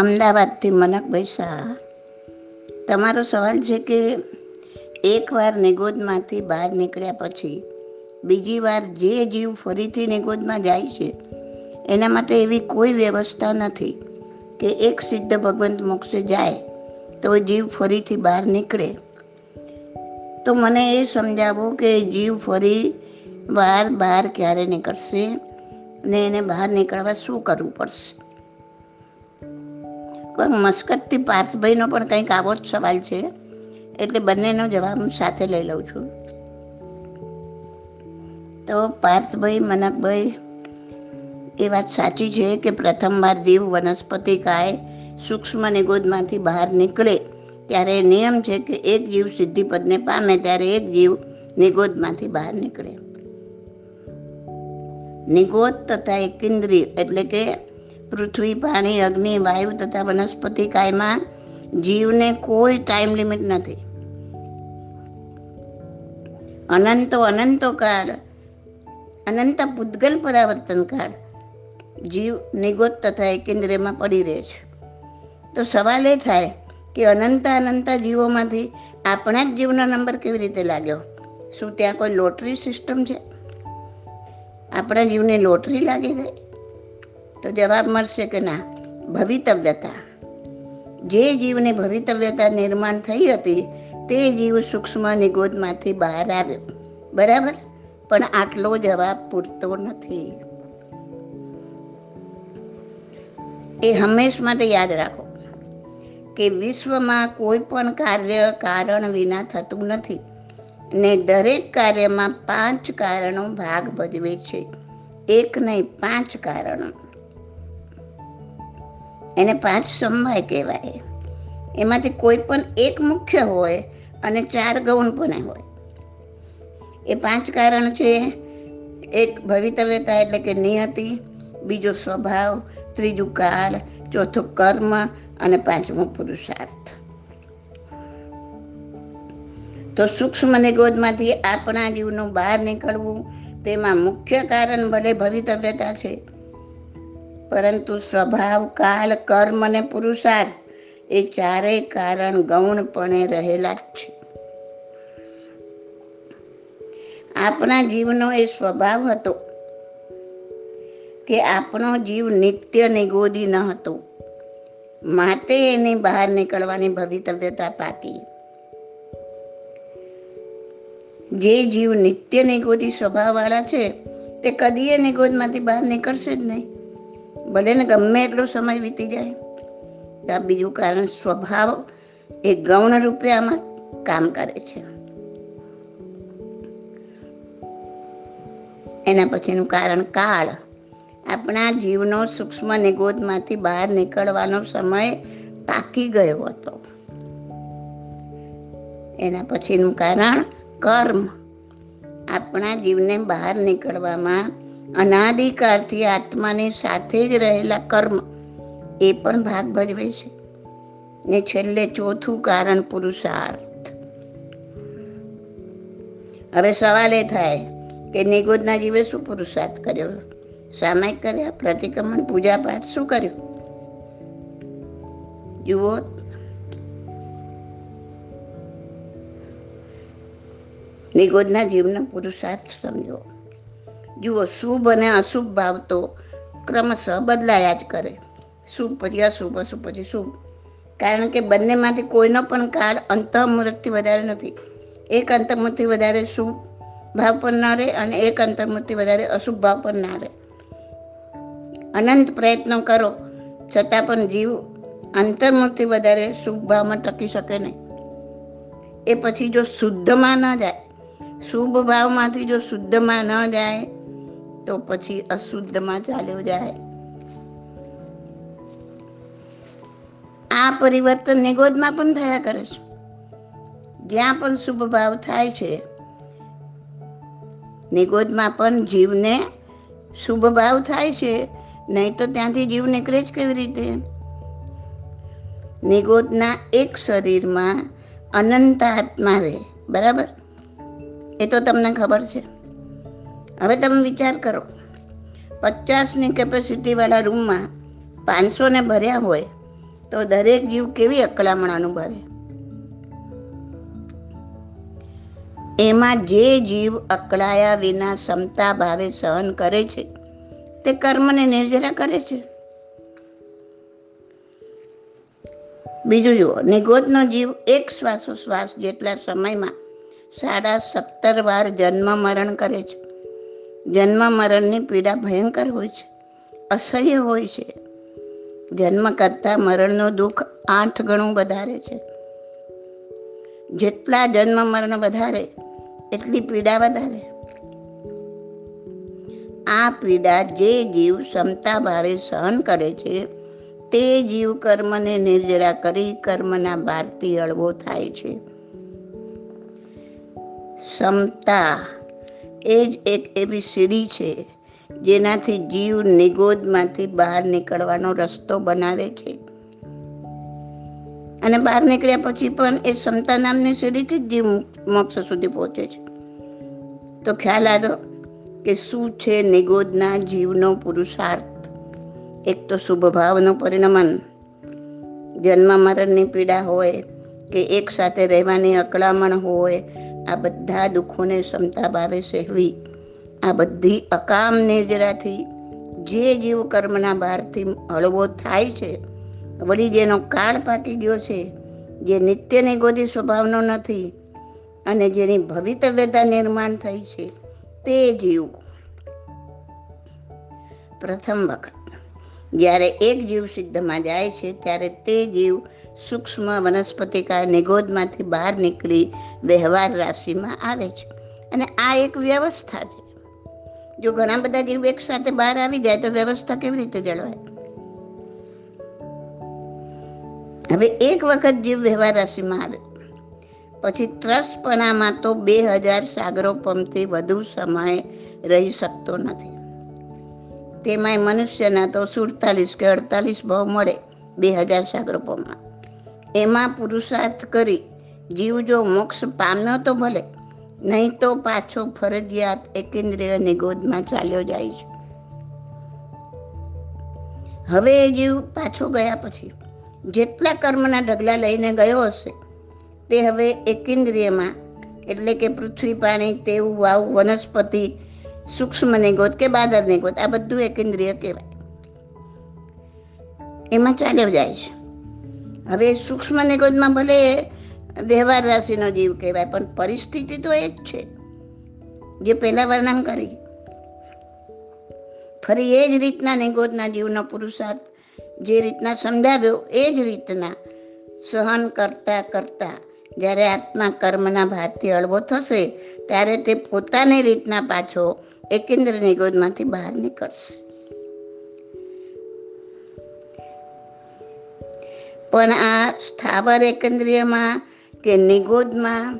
અમદાવાદથી મનકભાઈ શાહ તમારો સવાલ છે કે એકવાર નિગોદમાંથી બહાર નીકળ્યા પછી બીજી વાર જે જીવ ફરીથી નિગોદમાં જાય છે, એના માટે એવી કોઈ વ્યવસ્થા નથી કે એક સિદ્ધ ભગવંત મોક્ષે જાય તો જીવ ફરીથી બહાર નીકળે? તો મને એ સમજાવો કે જીવ ફરી વાર બહાર ક્યારે નીકળશે ને એને બહાર નીકળવા શું કરવું પડશે? કોઈ મસ્કતથી પાર્થભાઈનો પણ કંઈક આવો જ સવાલ છે, એટલે બંનેનો જવાબ હું સાથે લઈ લઉં છું. તો પાર્થભાઈ મનકભાઈ એ વાત સાચી છે કે પ્રથમવાર જીવ વનસ્પતિ કાય સૂક્ષ્મ નિગોદમાંથી બહાર નીકળે ત્યારે નિયમ છે કે એક જીવ સિદ્ધિપદને પામે ત્યારે એક જીવ નિગોદમાંથી બહાર નીકળે. નિગોદ તથા એકેન્દ્રિય એટલે કે પૃથ્વી, પાણી, અગ્નિ, વાયુ તથા વનસ્પતિ કાયમાં જીવને કોઈ ટાઈમ લિમિટ નથી. અનંતો અનંતો કાળ અનંત પૂતગલ પરાવર્તન કાળ જીવ નિગોત તથા કેન્દ્રમાં પડી રહે છે. તો સવાલ એ થાય કે અનંત અનંત જીવોમાંથી આપણા જ જીવનો નંબર કેવી રીતે લાગ્યો? શું ત્યાં કોઈ લોટરી સિસ્ટમ છે? આપણા જીવને લોટરી લાગી ગઈ? તો જવાબ મળશે કે ના? ભવિતવ્યતા. જે જીવને ભવિતવ્યતા નિર્માણ થઈ હતી, તે જીવ સૂક્ષ્મ નિગોદમાંથી બહાર આવ્યો. બરાબર? પણ આટલો જવાબ પૂરતો નથી. એ હંમેશ માટે યાદ રાખો કે વિશ્વમાં કોઈ પણ કાર્ય કારણ વિના થતું નથી ને દરેક કાર્યમાં પાંચ કારણો ભાગ ભજવે છે. એક નહીં, પાંચ કારણો. એને પાંચ સમવાય કહેવાય. એમાંથી કોઈ પણ એક મુખ્ય હોય અને ચાર ગૌણ પણ હોય. એ પાંચ કારણ છે. એક ભવિતવ્યતા એટલે કે નિયતિ બીજો સ્વભાવ, ત્રીજું કાળ, ચોથું કર્મ અને પાંચમો પુરુષાર્થ. તો સૂક્ષ્મ નિગોદમાંથી આપણા જીવનું બહાર નીકળવું તેમાં મુખ્ય કારણ ભલે ભવિતવ્યતા છે પરંતુ સ્વભાવ કાળ કર્મ અને પુરુષાર્થ, એ ચારેય કારણ ગૌણપણે રહેલા જ છે. આપણા જીવનો એ સ્વભાવ હતો કે આપણો જીવ નિત્ય નિગોદી ન હતો. માટે એની બહાર નીકળવાની ભવિતવ્યતા પાકી. જે જીવ નિત્ય નિગોદી સ્વભાવવાળા છે, તે કદીએ નિગોદમાંથી બહાર નીકળશે જ નહીં. ભલે ને ગમે એટલો સમય વીતી જાય આ બીજું કારણ સ્વભાવ એ ગૌણ રૂપે આમાં કામ કરે છે. એના પછીનું કારણ કાળ. આપણા જીવનો સૂક્ષ્મ નિગોદમાંથી બહાર નીકળવાનો સમય પાકી ગયો હતો. એના પછીનું કારણ કર્મ. આપણા જીવને બહાર નીકળવામાં અનાદિકાળથી આત્માની સાથે જ રહેલા કર્મ એ પણ ભાગ ભજવે છે. ને છેલ્લે ચોથું કારણ પુરુષાર્થ. હવે સવાલ એ થાય કે નિગોદના જીવે શું પુરુષાર્થ કર્યો? સામાયિક કર્યા? પ્રતિક્રમણ પૂજા પાઠ શું કર્યું? જુઓ. નિગોદના જીવનો પુરુષાર્થ સમજો. જુઓ, શુભ અને અશુભ ભાવ તો ક્રમશઃ બદલાયા જ કરે. શુભ પછી અશુભ અશુભ પછી શુભ. કારણ કે બંનેમાંથી કોઈનો પણ કાળ અંતઃમૂર્તથી વધારે નથી. એક અંતર્મુખથી વધારે શુભ ભાવ પણ ના રહે અને એક અંતર્મુખથી વધારે અશુભ ભાવ પણ ના રહે. અનંત પ્રયત્નો કરો, છતાં પણ જીવ અંતર્મુખથી વધારે શુભ ભાવમાં ટકી શકે નહીં. એ પછી જો શુદ્ધમાં ન જાય, શુભ ભાવમાંથી જો શુદ્ધમાં ન જાય તો પછી અશુદ્ધમાં ચાલ્યો જાય. આ પરિવર્તન નિગોદમાં પણ થયા કરે છે. જ્યાં પણ શુભ ભાવ થાય છે નિગોદમાં પણ જીવને શુભ ભાવ થાય છે, નહીં તો ત્યાંથી જીવ નીકળે જ કેવી રીતે? નિગોદના એક શરીરમાં અનંત આત્મા રહે, બરાબર? એ તો તમને ખબર છે. હવે તમે વિચાર કરો, પચાસની કેપેસિટીવાળા રૂમમાં પાંચસોને ભર્યા હોય તો દરેક જીવ કેવી અકળામણ અનુભવે? એમાં જે જીવ અકળાયા વિના ક્ષમતા ભાવે સહન કરે છે, તે કર્મને નિર્જરા કરે છે. બીજું જુઓ, નિગોદનો જીવ એક શ્વાસોશ્વાસ જેટલા સમયમાં સાડા સત્તર વાર જન્મ મરણ કરે છે. જન્મ મરણની પીડા ભયંકર હોય છે, અસહ્ય હોય છે. જન્મ કરતા મરણનું દુઃખ આઠ ગણું વધારે છે. જેટલા જન્મ મરણ વધારે, એટલી પીડા વધારે. આ પીડા જે જીવ ક્ષમતા ભાવે સહન કરે છે, તે જીવ કર્મને નિર્જરા કરી કર્મના બારથી અળવો થાય છે. ક્ષમતા એ જ એક એવી સીડી છે, જેનાથી જીવ નિગોદમાંથી બહાર નીકળવાનો રસ્તો બનાવે છે. અને બહાર નીકળ્યા પછી પણ એ ક્ષમતા નામની સીડીથી જીવ મોક્ષ સુધી પહોંચે છે. તો ખ્યાલ આવ્યો કે શું છે નિગોદના જીવનો પુરુષાર્થ? એક તો શુભભાવનું પરિણમન. જન્મ મરણની પીડા હોય કે એક સાથે રહેવાની અકળામણ હોય આ બધા દુઃખોને ક્ષમતા ભાવે સહેવી. આ બધી અકામ નેજરાથી જે જીવ કર્મના ભારથી હળવો થાય છે, વળી જેનો કાળ પાકી ગયો છે, જે નિત્ય નિગોદી સ્વભાવનો નથી અને જેની ભવિતવ્યતા નિર્માણ થઈ છે, તે જીવ. પ્રથમ વખત જ્યારે એક જીવ સિદ્ધમાં જાય છે, ત્યારે તે જીવ સૂક્ષ્મ વનસ્પતિકા નિગોદમાંથી બહાર નીકળી વ્યવહાર રાશિમાં આવે છે. અને આ એક વ્યવસ્થા છે. જો ઘણા બધા જીવ એક સાથે બહાર આવી જાય તો વ્યવસ્થા કેવી રીતે જળવાય? હવે એક વખત જીવ વ્યવહાર રાશિમાં આવે. પછી ત્રસપણામાં તો બે હજાર સાગરો પંપથી વધુ સમય રહી શકતો નથી. તેમાંય મનુષ્યના તો સુડતાલીસ કે અડતાલીસ ભાવ મળે બે હજાર સાગરપોમાં. એમાં પુરુષાર્થ કરી જીવ જો મોક્ષ પામ્યો તો ભલે, નહીં તો પાછો ફરજિયાત એકેન્દ્રિય ગોદમાં ચાલ્યો જાય છે. હવે એ જીવ પાછો ગયા પછી, જેટલા કર્મના ઢગલા લઈને ગયો હશે, તે હવે એકેન્દ્રિયમાં, એટલે કે પૃથ્વી પાણી, તેવું વાવ વનસ્પતિ સૂક્ષ્મ નિગોત કે બાદર નિગોત આ બધું એકેન્દ્રિય કહેવાય. એમાં ચાલ્યો જાય છે. હવે સૂક્ષ્મ નિગોદમાં ભલે વ્યવહાર રાશિનો જીવ કહેવાય, પણ પરિસ્થિતિ તો એ જ છે. જે પહેલા વર્ણન કરી. ફરી એ જ રીતના નિગોદના જીવનો પુરુષાર્થ જે રીતના સમજાવ્યો, એ જ રીતના સહન કરતા કરતા જ્યારે આત્મા કર્મના ભારથી હળવો થશે, ત્યારે તે પોતાની રીતના પાછો એકેન્દ્ર ગોદમાંથી બહાર નીકળશે. પણ આ સ્થાવર એકેન્દ્રિયમાં કે નિગોદમાં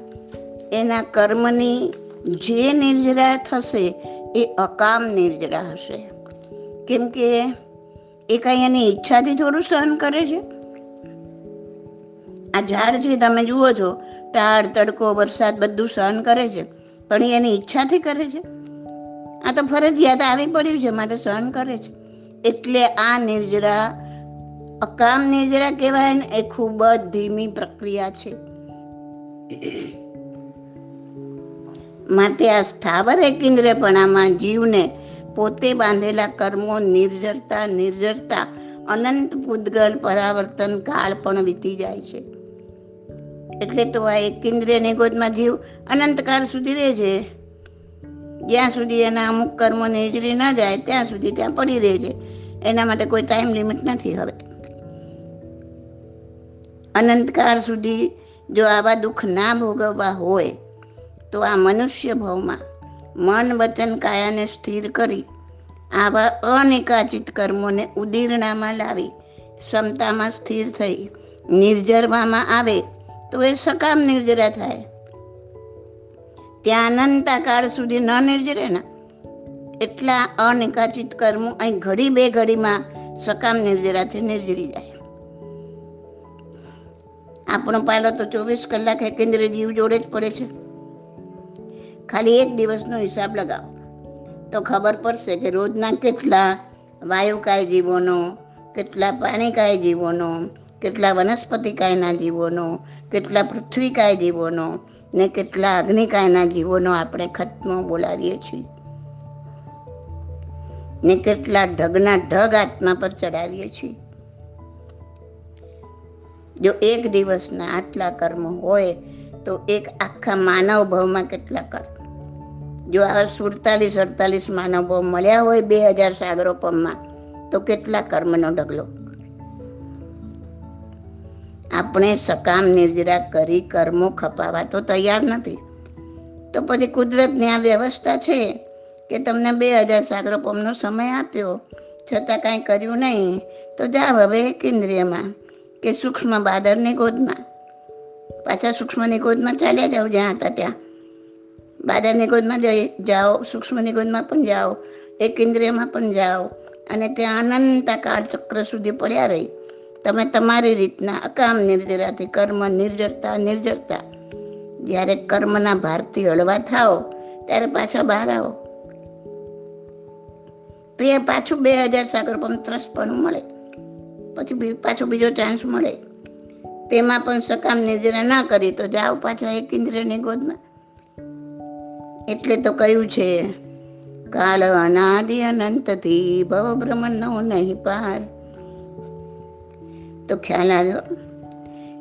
એના કર્મની જે નિર્જરા થશે એ અકામ નિર્જરા હશે. કેમ કે એ કાંઈ એની ઈચ્છાથી થોડું સહન કરે છે? આ ઝાડ છે, તમે જુઓ છો, ટાળ, તડકો, વરસાદ બધું સહન કરે છે, પણ એની ઈચ્છાથી કરે છે? આ તો ફરજિયાત આવી પડ્યું છે, માટે સહન કરે છે. એટલે આ નિર્જરા, અકામ નિર્જરા કહેવાય ને, એ ખૂબ જ ધીમી પ્રક્રિયા છે. માટે આ સ્થાવર એકેન્દ્રપણામાં જીવને પોતે બાંધેલા કર્મો નિર્જરતા નિર્જરતા, અનંત પૂદગલ પરાવર્તન કાળ પણ વીતી જાય છે. એટલે તો આ એક ઇન્દ્રિય નિગોદમાં જીવ અનંતકાળ સુધી રહે છે. જ્યાં સુધી એના અમુક કર્મો નિજરી ન જાય, ત્યાં સુધી ત્યાં પડી રહે છે એના માટે કોઈ ટાઈમ લિમિટ નથી હવે. અનંતકાળ સુધી જો આવા દુઃખ ના ભોગવવા હોય, તો આ મનુષ્ય ભાવમાં મન વચન કાયાને સ્થિર કરી, આવા અનિકાચિત કર્મોને ઉદીરણામાં લાવી, ક્ષમતામાં સ્થિર થઈ, નિર્જરવામાં આવે, તો એ સકામ નિર્જરા થાય. ત્યાં અનંતકાળ સુધી ન નિર્જરે ને, એટલા અનિકાચિત કર્મો અહીં ઘડી બે ઘડીમાં સકામ નિર્જરાથી નિર્જરી જાય. આપણો પાલો તો ચોવીસ કલાક કેન્દ્ર જીવ જોડે જ પડે છે. ખાલી એક દિવસનો હિસાબ લગાવો. તો ખબર પડશે કે રોજના કેટલા વાયુકાય જીવોનો, કેટલા પાણીકાય જીવોનો કેટલા વનસ્પતિકાયના જીવોનો, કેટલા પૃથ્વીકાય જીવોનો ને કેટલા અગ્નિકાયના જીવોનો આપણે ખતમો બોલાવીએ છીએ. ને કેટલા ઢગના ઢગ આત્મા પર ચડાવીએ છીએ. જો એક દિવસના આટલા કર્મ હોય, તો એક આખા માનવ ભાવમાં કેટલા કર્મ? જો આ સુડતાલીસ અડતાલીસ માનવ ભાવ મળ્યા હોય બે હજાર સાગરોપમમાં તો કેટલા કર્મનો ઢગલો? આપણે સકામ નિર્જરા કરી કર્મો ખપાવા તો તૈયાર નથી. તો પછી કુદરતની આ વ્યવસ્થા છે કે તમને બે હજાર સાગરોપમનો સમય આપ્યો, છતાં કાંઈ કર્યું નહીં, તો જાવ હવે એક ઇન્દ્રિયમાં કે સૂક્ષ્મ બાદરની ગોદમાં. પાછા સૂક્ષ્મની ગોદમાં ચાલ્યા જાઓ જ્યાં હતા ત્યાં. બાદરની ગોદમાં જઈ, જાઓ, સૂક્ષ્મની ગોદમાં પણ જાઓ, એક ઇન્દ્રિયમાં પણ જાઓ, અને ત્યાં અનંત કાળ ચક્ર સુધી પડ્યા રહી. તમે તમારી રીતના અકામ નિર્જરાથી કર્મ નિર્જરતા નિર્જરતા. જ્યારે કર્મના ભારથી હળવા થાઓ, ત્યારે પાછા બહાર આવો. તો પાછું બે હજાર સાગર પણ ત્રસપણું મળે. પછી પાછો બીજો ચાન્સ મળે. તેમાં પણ સકામ નિર્જરા ના કરી, તો જાઓ પાછા એક ઇન્દ્રની ગોદમાં. એટલે તો કયું છે, કાળ અનાદિ અનંતથી ભવ બ્રહ્મણનો નહીં પાર. તો ખ્યાલ આવ્યો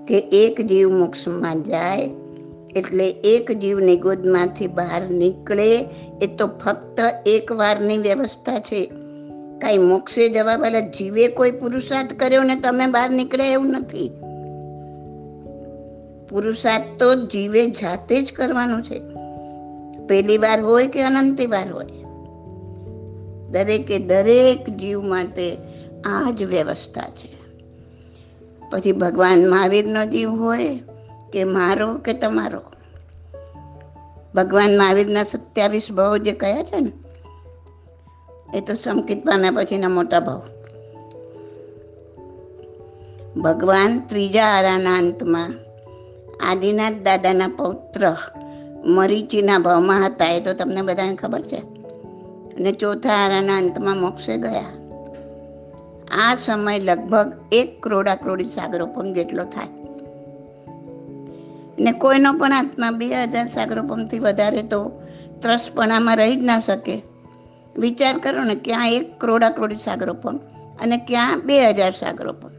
કે એક જીવ મોક્ષમાં જાય એટલે એક જીવની ગોદમાંથી બહાર નીકળે, એ તો ફક્ત એક વારની વ્યવસ્થા છે. કાંઈ મોક્ષે જવા વાળા જીવે કોઈ પુરુષાર્થ કર્યો ને તમે બહાર નીકળે એવું નથી. પુરુષાર્થ તો જીવે જાતે જ કરવાનું છે. પહેલી વાર હોય કે અનંતી વાર હોય? દરેકે દરેક જીવ માટે આ જ વ્યવસ્થા છે. પછી ભગવાન મહાવીરનો જીવ હોય કે મારો કે તમારો? ભગવાન મહાવીરના સત્યાવીસ ભાવ જે કયા છે ને, એ તો સંકિત પામ્યા પછીના મોટા ભાવ. ભગવાન ત્રીજા આરાના અંતમાં આદિનાથ દાદાના પૌત્ર મરીચીના ભાવમાં હતા, એ તો તમને બધાને ખબર છે. અને ચોથા આરાના અંતમાં મોક્ષે ગયા. આ સમય લગભગ એક કરોડા કરોડી સાગરોપમ જેટલો થાય. ને કોઈનો પણ આત્મા બે હજાર સાગરોપમથી વધારે તો ત્રસપણામાં રહી જ ના શકે. વિચાર કરો ને ક્યાં એક કરોડા કરોડી સાગરોપમ અને ક્યાં બે હજાર સાગરોપમ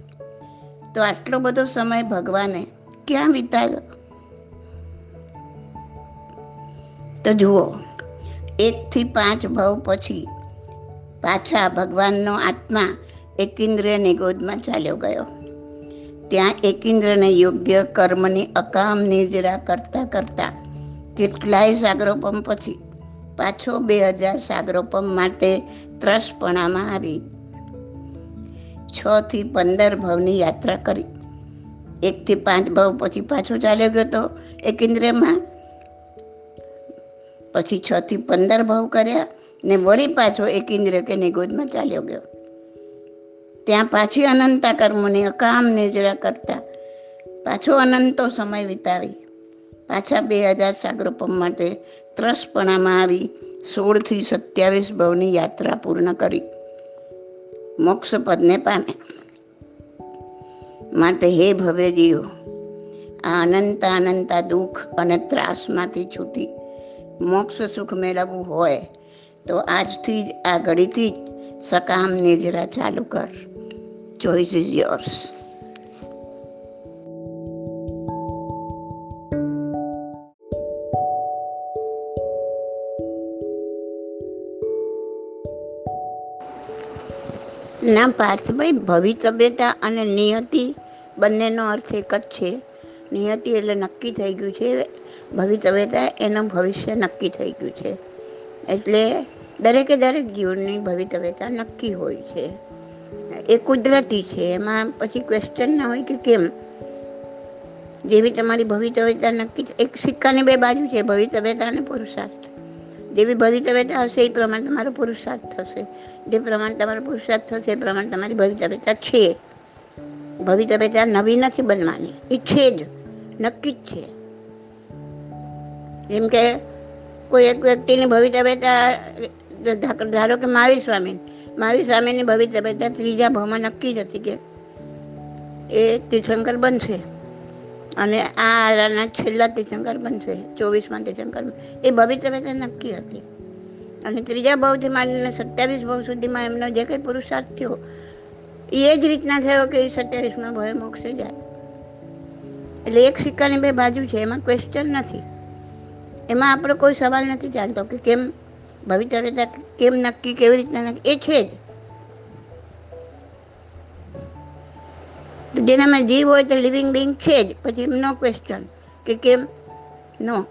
તો આટલો બધો સમય ભગવાને ક્યાં વિતાવ્યો? તો જુઓ, એકથી પાંચ ભાવ પછી પાછા ભગવાનનો આત્મા એકેન્દ્રની ગોદમાં ચાલ્યો ગયો. ત્યાં એકેન્દ્રને યોગ્ય કર્મની અકામ નિર્જરા કરતા કરતા કેટલાય સાગરોપમ પછી પાછો બે હજાર સાગરોપમ માટે ત્રસપણામાં આવી. છ થી પંદર ભવની યાત્રા કરી. એકથી પાંચ ભાવ પછી પાછો ચાલ્યો ગયો તો એકેન્દ્રમાં પછી છ થી પંદર ભાવ કર્યા ને વળી પાછો એકેન્દ્ર કે નિગોદમાં ચાલ્યો ગયો. ત્યાં પાછી અનંતા કર્મોની અકામ નિજરા કરતા. પાછો અનંતો સમય વિતાવી. પાછા બે હજાર સાગરોપમ માટે ત્રસપણામાં આવી સોળથી સત્યાવીસ ભવની યાત્રા પૂર્ણ કરી. મોક્ષપદને પામે. માટે હે ભવ્ય જીવો આ અનંતા અનંતા દુઃખ અને ત્રાસમાંથી છૂટી. મોક્ષ સુખ મેળવવું હોય તો આજથી જ, આ ઘડીથી જ સકામ નિજરા ચાલુ કર. Choice is yours. ના, પાર્થભાઈ ભવિતવ્યતા અને નિયતિ બંનેનો અર્થ એક જ છે. નિયતિ એટલે નક્કી થઈ ગયું છે. ભવિતવ્યતા એનું ભવિષ્ય નક્કી થઈ ગયું છે. એટલે દરેકે દરેક જીવનની ભવિતવ્યતા નક્કી હોય છે. એ કુદરતી છે. એમાં પછી ક્વેશ્ચન ના હોય કે કેમ? જેવી તમારી ભવિતવ્યતા નક્કી એક સિક્કાની બે બાજુ છે ભવિતવ્યતા અને પુરુષાર્થ. જેવી ભવિતવ્યતા હશે, એ પ્રમાણે તમારો પુરુષાર્થ થશે. જે પ્રમાણે તમારો પુરુષાર્થ થશે, એ પ્રમાણે તમારી ભવિતવ્યતા છે. ભવિતવ્યતા નવી નથી બનવાની. એ છે જ. નક્કી જ છે. જેમ કે કોઈ એક વ્યક્તિની ભવિતવ્યતા ધારો કે મહાવીર સ્વામી મહાવીર સ્વામીની ભવિતવ્યતા ત્રીજા ભાવમાં નક્કી જ હતી કે એ તીર્થંકર બનશે. અને આ આરાના છેલ્લા તીર્થંકર બનશે, ચોવીસમાં તીર્થંકર એ ભવિતવ્યતા નક્કી હતી. અને ત્રીજા ભાવથી માંડીને સત્યાવીસ ભાવ સુધીમાં એમનો જે કંઈ પુરુષાર્થ થયો, એ જ રીતના થયો કે એ સત્યાવીસમાં ભય મોક્ષે જાય. એટલે એક સિક્કાની બે બાજુ છે, એમાં ક્વેશ્ચન નથી. એમાં આપણો કોઈ સવાલ નથી ચાલતો કે કેમ ભવિતવ્યતા કેમ નક્કી, કેવી રીતના નક્કી? એ છે જ. જેનામાં જીવ હોય તો લિવિંગ બિંગ છે જ. પછી નો ક્વેશ્ચન કે કેમ? નો.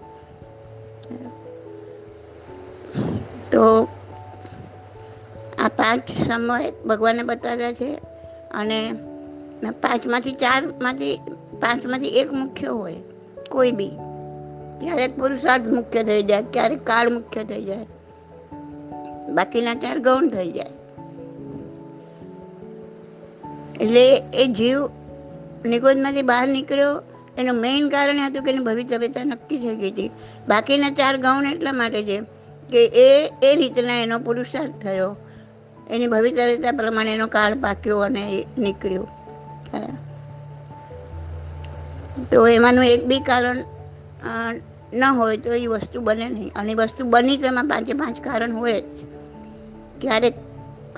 તો આ પાંચ સમય ભગવાને બતાવ્યા છે અને પાંચમાંથી ચારમાંથી, પાંચમાંથી એક મુખ્ય હોય, કોઈ બી. ક્યારેક પુરુષાર્થ મુખ્ય થઈ જાય, ક્યારેક કાળ મુખ્ય થઈ જાય. બાકીના ચાર ગૌણ થઈ જાય. એટલે એ જીવ નિગોદમાંથી બહાર નીકળ્યો, એનું મેઇન કારણ હતું કે એની ભવિતવ્યતા નક્કી થઈ ગઈ હતી. બાકીના ચાર ગૌણ એટલા માટે છે કે એ એ રીતના એનો પુરુષાર્થ થયો. એની ભવિતવ્યતા પ્રમાણે એનો કાળ પાક્યો અને એ નીકળ્યો. તો એમાંનું એક બી કારણ ન હોય તો એ વસ્તુ બને નહીં. અને વસ્તુ બની તો એમાં પાંચે પાંચ કારણ હોય જ. ક્યારેક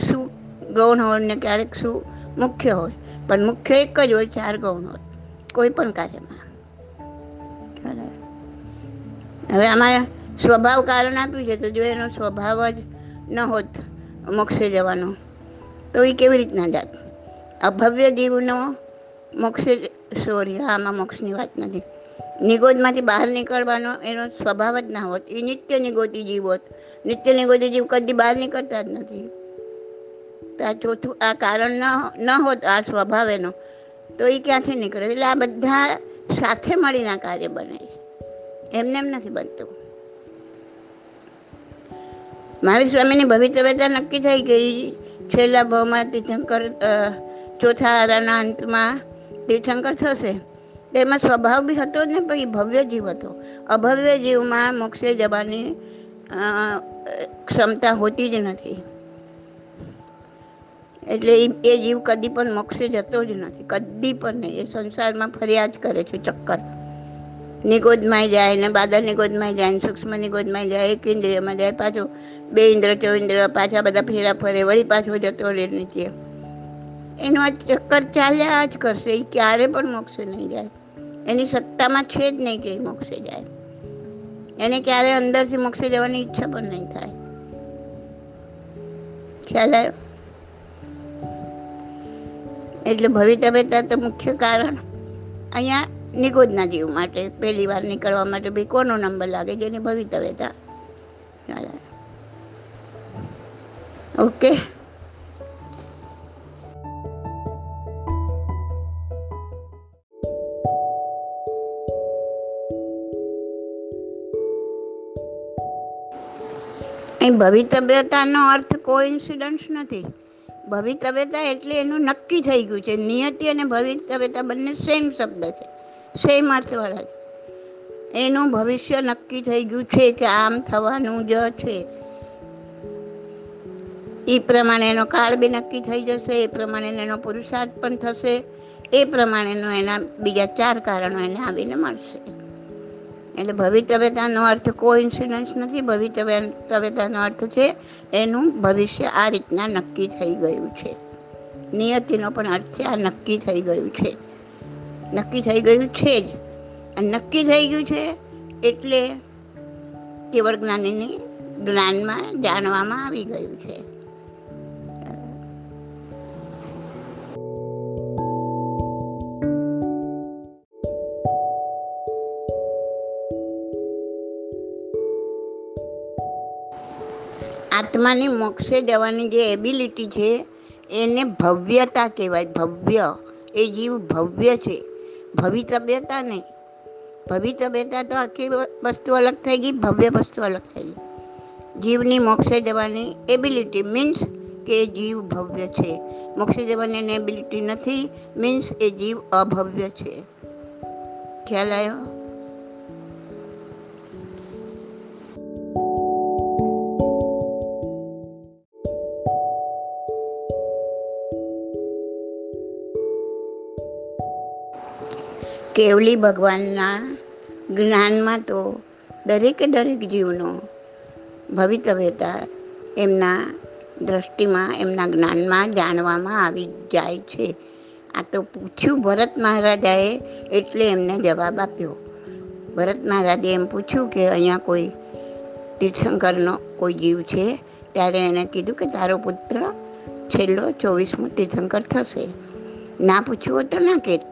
શું ગૌણ હોય ને ક્યારેક શું મુખ્ય હોય. પણ મુખ્ય એક જ હોય, ચાર ગૌણ હોય. કોઈ પણ કાર્યમાં. હવે આમાં સ્વભાવ કારણ આપ્યું છે, તો જો એનો સ્વભાવ જ ન હોત, મોક્ષે જવાનો, તો એ કેવી રીતના જાત? અભવ્ય જીવનો મોક્ષે સોરી આમાં મોક્ષની વાત નથી. નિગોદમાંથી બહાર નીકળવાનો એનો સ્વભાવ જ ના હોત. એ નિત્ય નિગોતી જીવ હોત. નિત્ય નિગોતી જીવ કદી બહાર નીકળતા જ નથી. તો આ ચોથું, આ કારણ ન ન હોત, આ સ્વભાવ એનો, તો એ ક્યાંથી નીકળે? એટલે આ બધા સાથે મળીને કાર્ય બને છે. એમને એમ નથી બનતું. મહાવીર સ્વામીની ભવિતવ્યતા નક્કી થઈ ગઈ. છેલ્લા ભાવમાં તીર્થંકર ચોથા આરાના અંતમાં તીર્થંકર થશે. એમાં સ્વભાવ બી હતો ને, પણ એ ભવ્ય જીવ હતો. અભવ્ય જીવમાં મોક્ષે જવાની ક્ષમતા હોતી જ નથી. એટલે એ જીવ કદી પણ મોક્ષે જતો જ નથી. કદી પણ નહીં. એ સંસારમાં ફર્યા જ કરે છે, ચક્કર. નિગોદમાં જાય ને બાદર નિગોદમાં જાય ને, સૂક્ષ્મ નિગોદમાં જાય, એક ઇન્દ્રિયમાં જાય, પાછો બે ઇન્દ્ર, ચો ઇન્દ્ર, પાછા બધા ફેરા ફરે, વળી પાછો જતો રહે નીચે. એનો આ ચક્કર ચાલ્યા જ કરશે. એ ક્યારે પણ મોક્ષે નહીં જાય. એની સત્તામાં છે જ નહીં કે મોક્ષે જાય. એને ક્યારે અંદરથી મોક્ષે જવાની ઈચ્છા પણ નહીં થાય. ખ્યાલ આવ્યો? એટલે ભવિતવ્યતા તો મુખ્ય કારણ અહીંયા નિગોદના જીવ માટે, પહેલી વાર નીકળવા માટે ભાઈ કોનો નંબર લાગે જેની ભવિતવ્યતા ઓકે. અહીં ભવિતવ્યતાનો અર્થ કોઇન્સિડન્સ નથી. ભવિતવ્યતા એટલે એનું નક્કી થઈ ગયું છે. નિયતિ અને ભવિતવ્યતા બંને સેમ શબ્દ છે. સેમ અર્થવાળા છે. એનું ભવિષ્ય નક્કી થઈ ગયું છે કે આમ થવાનું જ છે. એ પ્રમાણે એનો કાળ બી નક્કી થઈ જશે, એ પ્રમાણે એનો પુરુષાર્થ પણ થશે, એ પ્રમાણેનો એના બીજા ચાર કારણો એને આવીને મળશે. એટલે ભવિતવ્યતાનો અર્થ કોઈ ઇન્સિડન્સ નથી ભવિતવ્યતાનો અર્થ છે એનું ભવિષ્ય આ રીતના નક્કી થઈ ગયું છે. નિયતિનો પણ અર્થ છે આ નક્કી થઈ ગયું છે. નક્કી થઈ ગયું છે જ. નક્કી થઈ ગયું છે એટલે કેવળ જ્ઞાનીની જ્ઞાનમાં જાણવામાં આવી ગયું છે. આત્માની મોક્ષે જવાની જે એબિલિટી છે, એને ભવ્યતા કહેવાય. ભવ્ય. એ જીવ ભવ્ય છે. ભવિતવ્યતા નહીં ભવિતવ્યતા તો આખી વસ્તુ અલગ થઈ ગઈ, ભવ્ય વસ્તુ અલગ થઈ ગઈ. જીવની મોક્ષે જવાની એબિલિટી મીન્સ કે જીવ ભવ્ય છે. મોક્ષે જવાની એની એબિલિટી નથી મીન્સ એ જીવ અભવ્ય છે. ખ્યાલ આવ્યો? કેવલી ભગવાનના જ્ઞાનમાં તો દરેકે દરેક જીવનો ભવિતવ્યતા એમના દ્રષ્ટિમાં, એમના જ્ઞાનમાં જાણવામાં આવી જાય છે. આ તો પૂછ્યું ભરત મહારાજાએ એટલે એમને જવાબ આપ્યો. ભરત મહારાજે એમ પૂછ્યું કે અહીંયા કોઈ તીર્થંકરનો કોઈ જીવ છે? ત્યારે એણે કીધું કે તારો પુત્ર છેલ્લો ચોવીસમો તીર્થંકર થશે. ના પૂછ્યું તો ના કહેત.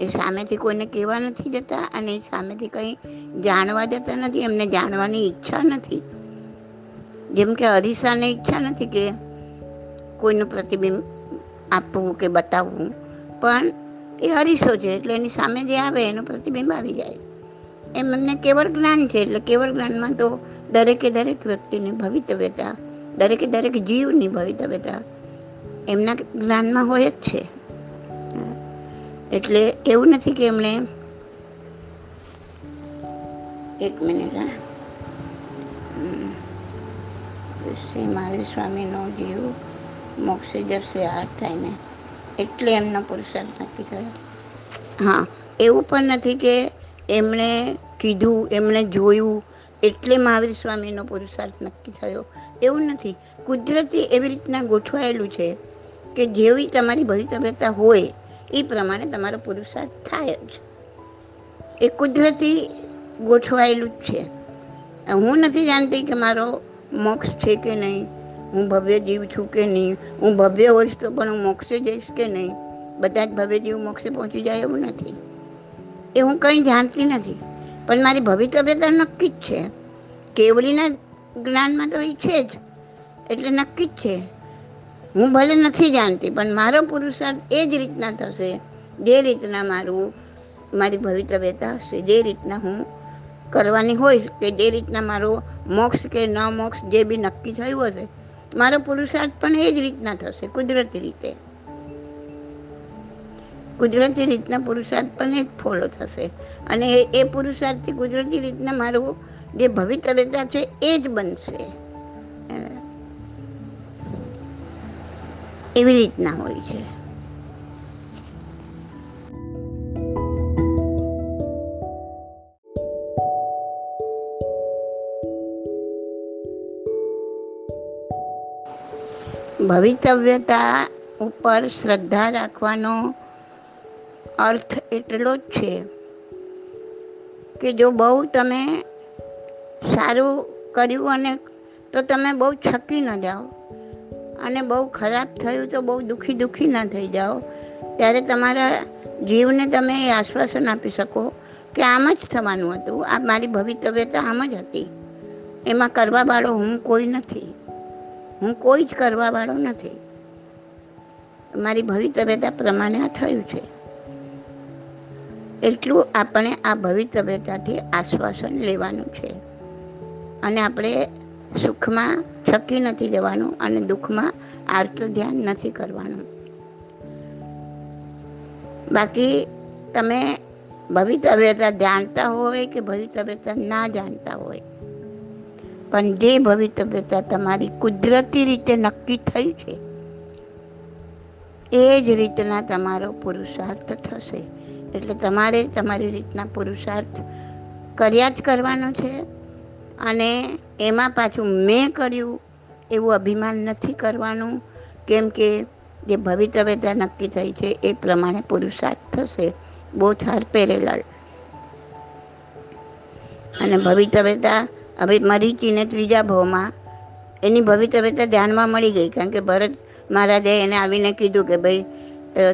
એ સામેથી કોઈને કહેવા નથી જતા અને એ સામેથી કંઈ જાણવા જતા નથી, એમને જાણવાની ઈચ્છા નથી. જેમ કે અરીસાને ઈચ્છા નથી કે કોઈનું પ્રતિબિંબ આપવું કે બતાવવું, પણ એ અરીસો છે એટલે એની સામે જે આવે એનું પ્રતિબિંબ આવી જાય. એમ એમને કેવળ જ્ઞાન છે એટલે કેવળ જ્ઞાનમાં તો દરેકે દરેક વ્યક્તિની ભવિતવ્યતા, દરેકે દરેક જીવની ભવિતવ્યતા એમના જ્ઞાનમાં હોય જ છે. એટલે એવું નથી કે એમણે એક મિનિટ, હા. શ્રી મહાવીર સ્વામીનો જીવ મોક્ષે જશે આ ટાઈમે. એટલે એમનો પુરુષાર્થ નક્કી થયો. હા, એવું પણ નથી કે એમણે કીધું, એમણે જોયું, એટલે મહાવીર સ્વામીનો પુરુષાર્થ નક્કી થયો. એવું નથી. કુદરતી એવી રીતના ગોઠવાયેલું છે કે જેવી તમારી ભવિતવ્યતા હોય એ પ્રમાણે તમારો પુરુષાર્થ થાય જ. એ કુદરતી ગોઠવાયેલું જ છે. હું નથી જાણતી કે મારો મોક્ષ છે કે નહીં. હું ભવ્ય જીવ છું કે નહીં. હું ભવ્ય હોઈશ તો પણ હું મોક્ષે જઈશ કે નહીં? બધા જ ભવ્ય જીવ મોક્ષે પહોંચી જાય એવું નથી. એ હું કંઈ જાણતી નથી. પણ મારી ભવિતવ્યતા નક્કી જ છે. કેવડીના જ્ઞાનમાં તો એ છે જ. એટલે નક્કી જ છે. હું ભલે નથી જાણતી, પણ મારો પુરુષાર્થ એ જ રીતના થશે, જે રીતના મારું, મારી ભવિતવ્યતા હશે, જે રીતના હું કરવાની હોય કે જે રીતના મારો મોક્ષ કે ન મોક્ષ જે બી નક્કી થયું હશે, મારો પુરુષાર્થ પણ એ જ રીતના થશે, કુદરતી રીતે. કુદરતી રીતના પુરુષાર્થ પણ એ જ ફોલો થશે. અને એ પુરુષાર્થથી કુદરતી રીતના મારું જે ભવિતવ્યતા છે એ જ બનશે. એવી રીતના હોય છે. ભવિતવ્યતા ઉપર શ્રદ્ધા રાખવાનો અર્થ એટલો જ છે કે જો બહુ તમે સારું કર્યું અને તો તમે બહુ છકી ન જાઓ. અને બહુ ખરાબ થયું તો બહુ દુઃખી દુઃખી ના થઈ જાઓ. ત્યારે તમારા જીવને તમે એ આશ્વાસન આપી શકો કે આમ જ થવાનું હતું. આ મારી ભવિતવ્યતા આમ જ હતી. એમાં કરવાવાળો હું કોઈ નથી. હું કોઈ જ કરવાવાળો નથી. મારી ભવિતવ્યતા પ્રમાણે આ થયું છે. એટલું આપણે આ ભવિતવ્યતાથી આશ્વાસન લેવાનું છે. અને આપણે સુખમાં શકી નથી જવાનું અને દુઃખમાં આર્ત ધ્યાન નથી કરવાનું. બાકી તમે ભવિતવ્યતા જાણતા હોય કે ભવિતવ્યતા ના જાણતા હોય. પણ જે ભવિતવ્યતા તમારી કુદરતી રીતે નક્કી થઈ છે, એ જ રીતના તમારો પુરુષાર્થ થશે. એટલે તમારે તમારી રીતના પુરુષાર્થ કર્યા જ કરવાનો છે અને એમાં પાછું મેં કર્યું એવું અભિમાન નથી કરવાનું. કેમ કે જે ભવિતવ્યતા નક્કી થઈ છે એ પ્રમાણે પુરુષાર્થ થશે. બોથ આર પેરેલલ અને ભવિતવ્યતા હવે મરીચીને ત્રીજા ભાવમાં એની ભવિતવ્યતા ધ્યાનમાં મળી ગઈ. કારણ કે ભરત મહારાજે એને આવીને કીધું કે ભાઈ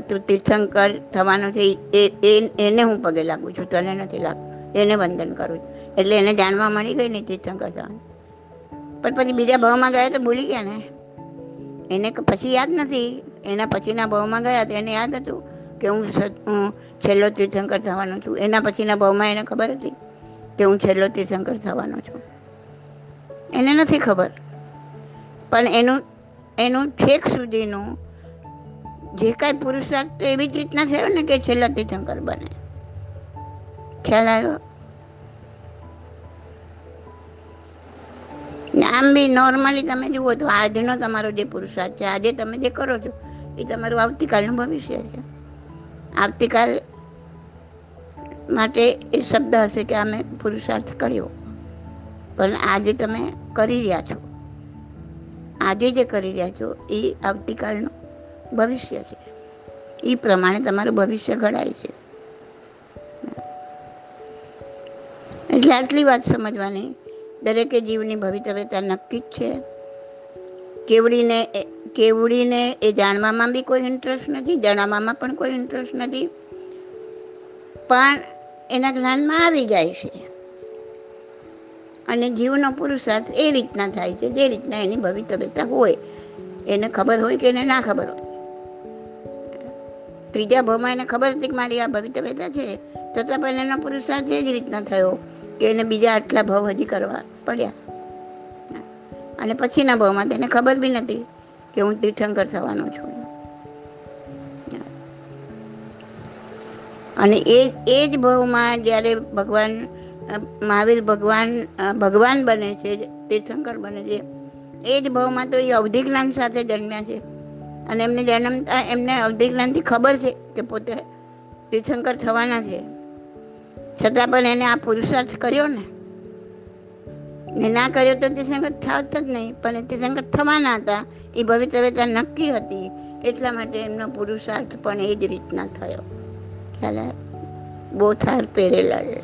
તું તીર્થંકર થવાનો છે એ, એને હું પગે લાગું છું, તને નથી લાગતું. એને વંદન કરું છું. એટલે એને જાણવા મળી ગઈ ને તીર્થંકર થવાનું પણ પછી બીજા ભાવમાં ગયા તો ભૂલી ગયા ને. એને પછી યાદ નથી. એના પછીના ભાવમાં ગયા તો એને યાદ હતું કે હું હું છેલ્લો તીર્થંકર થવાનો છું. એના પછીના ભાવમાં એને ખબર હતી કે હું છેલ્લો તીર્થંકર થવાનો છું. એને નથી ખબર. પણ એનું એનું છેક સુધીનું જે કાંઈ પુરુષાર્થ તો એવી જ રીતના થયો ને કે છેલ્લા તીર્થંકર બને. ખ્યાલ આવ્યો? આમ બી નોર્મલી તમે જુઓ તો આજનો તમારો જે પુરુષાર્થ છે, આજે તમે જે કરો છો, એ તમારું આવતીકાલનું ભવિષ્ય છે. આવતીકાલ માટે એ શબ્દ હશે કે અમે પુરુષાર્થ કર્યો. પણ આજે તમે કરી રહ્યા છો. આજે જે કરી રહ્યા છો, એ આવતીકાલનું ભવિષ્ય છે. એ પ્રમાણે તમારું ભવિષ્ય ઘડાય છે. એટલે આટલી વાત સમજવાની. દરેકે જીવની ભવિતવ્યતા નક્કી જ છે. કેવડીને કેવડીને એ જાણવામાં બી કોઈ ઇન્ટરેસ્ટ નથી, જણાવવામાં પણ કોઈ ઇન્ટરેસ્ટ નથી. પણ એના જ્ઞાનમાં આવી જાય છે. અને જીવનો પુરુષાર્થ એ રીતના થાય છે, જે રીતના એની ભવિતવ્યતા હોય. એને ખબર હોય કે એને ના ખબર હોય. ત્રીજા ભાવમાં એને ખબર હતી કે મારી આ ભવિતવ્યતા છે. છતાં પણ એનો પુરુષાર્થ એ જ રીતના થયો. કે એને બીજા આટલા ભાવ હજી કરવા પડ્યા. અને પછીના ભાવમાં તેને ખબર બી નથી કે હું તીર્થંકર થવાનો છું. અને એ એ જ ભાવમાં જ્યારે ભગવાન, મહાવીર ભગવાન ભગવાન બને છે, તીર્થંકર બને છે, એ જ ભાવમાં તો એ અવધિ જ્ઞાન સાથે જન્મ્યા છે. અને એમને જન્મતા, એમને અવધિ જ્ઞાનથી ખબર છે કે પોતે તીર્થંકર થવાના છે. છતાં પણ એને આ પુરુષાર્થ કર્યો ને? ને ના કર્યો તો તે સંગત થાવત જ નહીં, પણ તે સંગત થવાના હતા. એ ભવિતવ્યતા નક્કી હતી. એટલા માટે એમનો પુરુષાર્થ પણ એ જ રીતના થયો. ખ્યાલ બોથ આર પેરેલલ